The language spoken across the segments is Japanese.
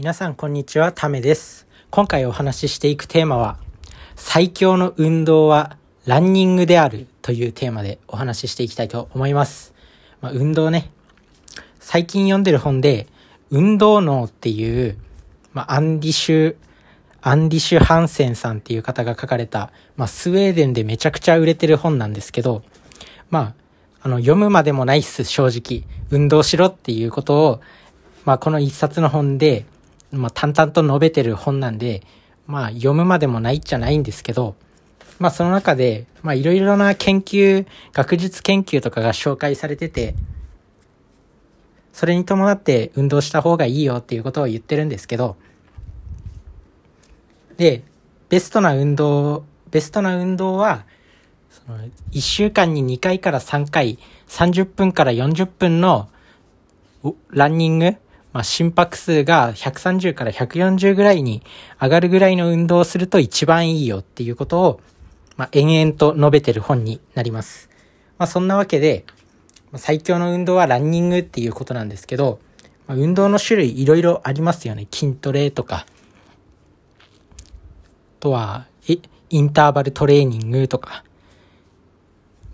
皆さんこんにちは、ためです。今回お話ししていくテーマは、最強の運動はランニングであるというテーマでお話ししていきたいと思います。まあ、運動ね。最近読んでる本で、運動脳っていう、まあ、アンディシュ、アンディシュ・ハンセンさんっていう方が書かれた、まあ、スウェーデンでめちゃくちゃ売れてる本なんですけど、まあ、あの、読むまでもないっす、正直。運動しろっていうことを、まあ、この一冊の本で、まあ、淡々と述べてる本なんで、まあ、読むまでもないっちゃないんですけど、まあ、その中で、まあ、いろいろな研究、学術研究とかが紹介されてて、それに伴って運動した方がいいよっていうことを言ってるんですけど、で、ベストな運動、ベストな運動は、その1週間に2回から3回、30分から40分のランニング、まあ、心拍数が130から140ぐらいに上がるぐらいの運動をすると一番いいよっていうことを、まあ、延々と述べてる本になります。まあ、そんなわけで、まあ最強の運動はランニングっていうことなんですけど、まあ、運動の種類いろいろありますよね。筋トレとか、とは、え、インターバルトレーニングとか、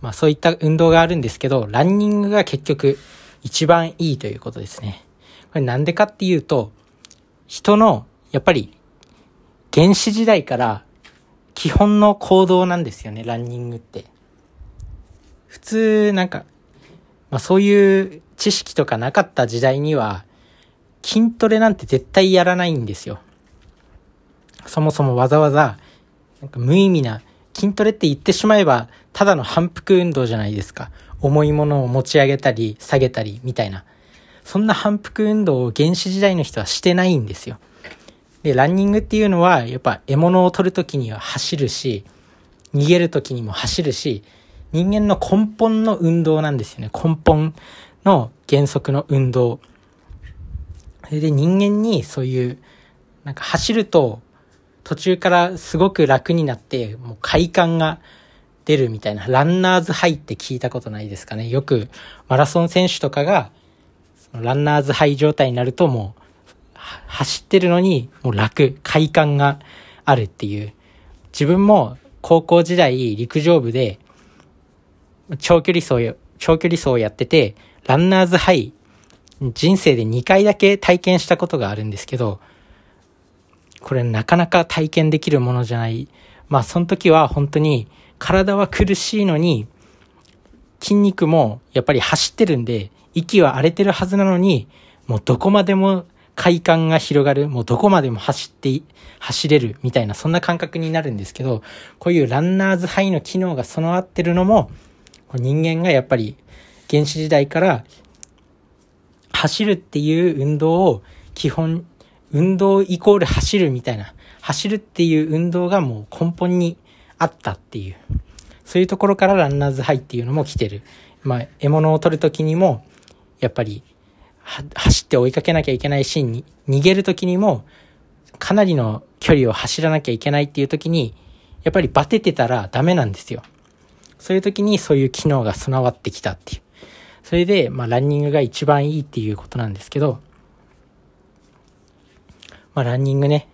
まあそういった運動があるんですけど、ランニングが結局一番いいということですね。これなんでかっていうと、人の、やっぱり、原始時代から基本の行動なんですよね、ランニングって。普通、なんか、まあそういう知識とかなかった時代には、筋トレなんて絶対やらないんですよ。そもそもわざわざ、なんか無意味な、筋トレって言ってしまえば、ただの反復運動じゃないですか。重いものを持ち上げたり、下げたり、みたいな。そんな反復運動を原始時代の人はしてないんですよ。で、ランニングっていうのは、やっぱ獲物を取るときには走るし、逃げるときにも走るし、人間の根本の運動なんですよね。根本の原則の運動。それで人間にそういう、なんか走ると途中からすごく楽になって、もう快感が出るみたいな、ランナーズハイって聞いたことないですかね。よくマラソン選手とかが、ランナーズハイ状態になるともう、走ってるのにもう楽、快感があるっていう。自分も高校時代陸上部で、長距離走、長距離走をやってて、ランナーズハイ、人生で2回だけ体験したことがあるんですけど、これなかなか体験できるものじゃない。まあその時は本当に体は苦しいのに筋肉もやっぱり走ってるんで息は荒れてるはずなのにもうどこまでも快感が広がる。もうどこまでも走って、走れるみたいなそんな感覚になるんですけどこういうランナーズハイの機能が備わってるのも人間がやっぱり原始時代から走るっていう運動を基本運動イコール走るみたいな、走るっていう運動がもう根本にあったっていう、そういうところからランナーズハイっていうのも来てる。まあ、獲物を取るときにも、やっぱり、走って追いかけなきゃいけないシーンに、逃げるときにも、かなりの距離を走らなきゃいけないっていうときに、やっぱりバテてたらダメなんですよ。そういうときにそういう機能が備わってきたっていう。それで、まあ、ランニングが一番いいっていうことなんですけど、まあ、ランニングね。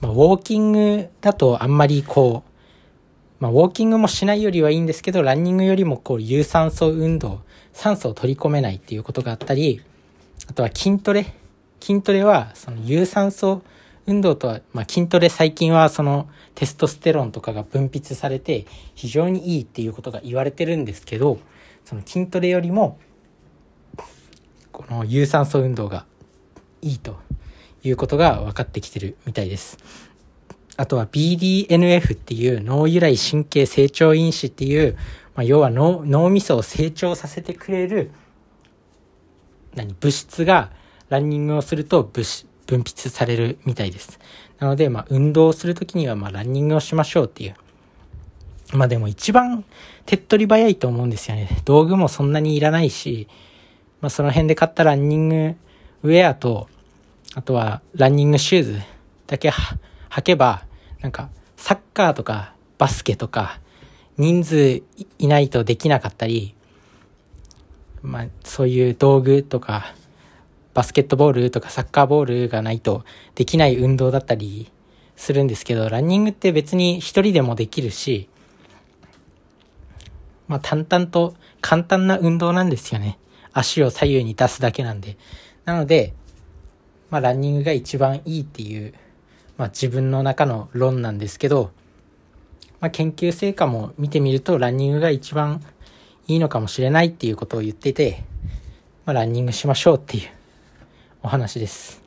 まあ、ウォーキングだとあんまりこう、まあ、ウォーキングもしないよりはいいんですけど、ランニングよりもこう、有酸素運動、酸素を取り込めないっていうことがあったり、あとは筋トレ。筋トレは、その有酸素運動とは、まあ、筋トレ最近はそのテストステロンとかが分泌されて非常にいいっていうことが言われてるんですけど、その筋トレよりも、この有酸素運動がいいということが分かってきてるみたいです。あとは BDNF っていう脳由来神経成長因子っていう、まあ、要は脳脳みそを成長させてくれる何物質がランニングをすると物質分泌されるみたいです。なので、まあ、運動をするときには、まあ、ランニングをしましょうっていう。まあでも一番手っ取り早いと思うんですよね。道具もそんなにいらないし、まあその辺で買ったランニングウェアと、あとはランニングシューズだけ履けば、なんかサッカーとかバスケとか人数いないとできなかったり、まあそういう道具とか、バスケットボールとかサッカーボールがないとできない運動だったりするんですけど、ランニングって別に一人でもできるし、まあ淡々と簡単な運動なんですよね。足を左右に出すだけなんで。なので、まあランニングが一番いいっていう、まあ自分の中の論なんですけど、まあ研究成果も見てみるとランニングが一番いいのかもしれないっていうことを言ってて、まあランニングしましょうっていうお話です。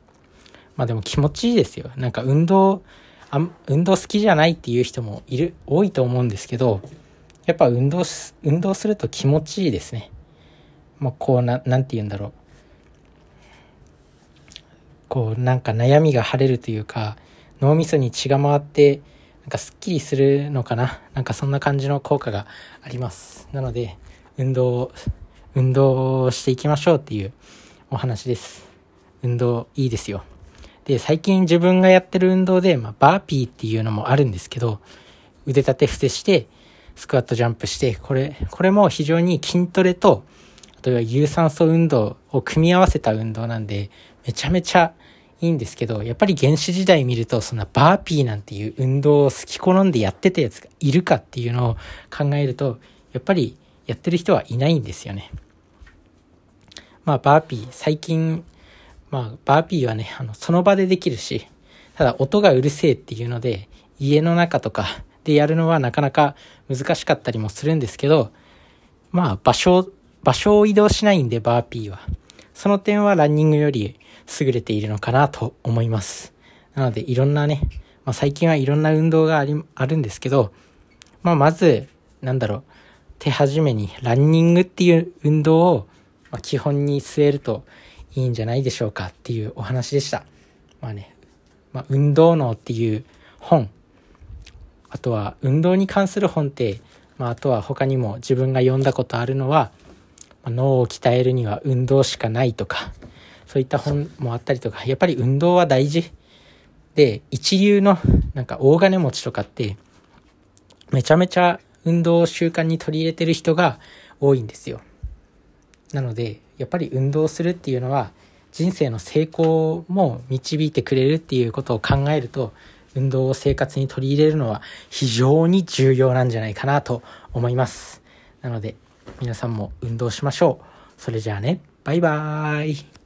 まあでも気持ちいいですよ。なんか運動、あ運動好きじゃないっていう人もいる、多いと思うんですけど、やっぱ運動す、運動すると気持ちいいですね。まあこうな、なんて言うんだろう。こうなんか悩みが晴れるというか、脳みそに血が回って、なんかすっきりするのかな？なんかそんな感じの効果があります。なので、運動、運動をしていきましょうっていうお話です。運動いいですよ。で、最近自分がやってる運動で、まあ、バーピーっていうのもあるんですけど、腕立て伏せして、スクワットジャンプして、これ、これも非常に筋トレと、例えば有酸素運動を組み合わせた運動なんで、めちゃめちゃいいんですけど、やっぱり原始時代見ると、そんなバーピーなんていう運動を好き好んでやってたやつがいるかっていうのを考えると、やっぱりやってる人はいないんですよね。まあ、バーピー、最近、まあ、バーピーはね、あの、その場でできるし、ただ音がうるせえっていうので、家の中とかでやるのはなかなか難しかったりもするんですけど、まあ、場所、場所を移動しないんで、バーピーは。その点はランニングより優れているのかなと思います。なので、いろんなね、まあ、最近はいろんな運動があり、あるんですけど、まあ、まず、なんだろう、手始めにランニングっていう運動を、まあ、基本に据えるといいんじゃないでしょうかっていうお話でした。まあね、まあ、運動脳っていう本、あとは運動に関する本って、まあ、あとは他にも自分が読んだことあるのは、脳を鍛えるには運動しかないとか、そういった本もあったりとか、やっぱり運動は大事。で、一流のなんか大金持ちとかって、めちゃめちゃ運動を習慣に取り入れてる人が多いんですよ。なので、やっぱり運動するっていうのは人生の成功も導いてくれるっていうことを考えると運動を生活に取り入れるのは非常に重要なんじゃないかなと思います。なので皆さんも運動しましょう。それじゃあね、バイバーイ。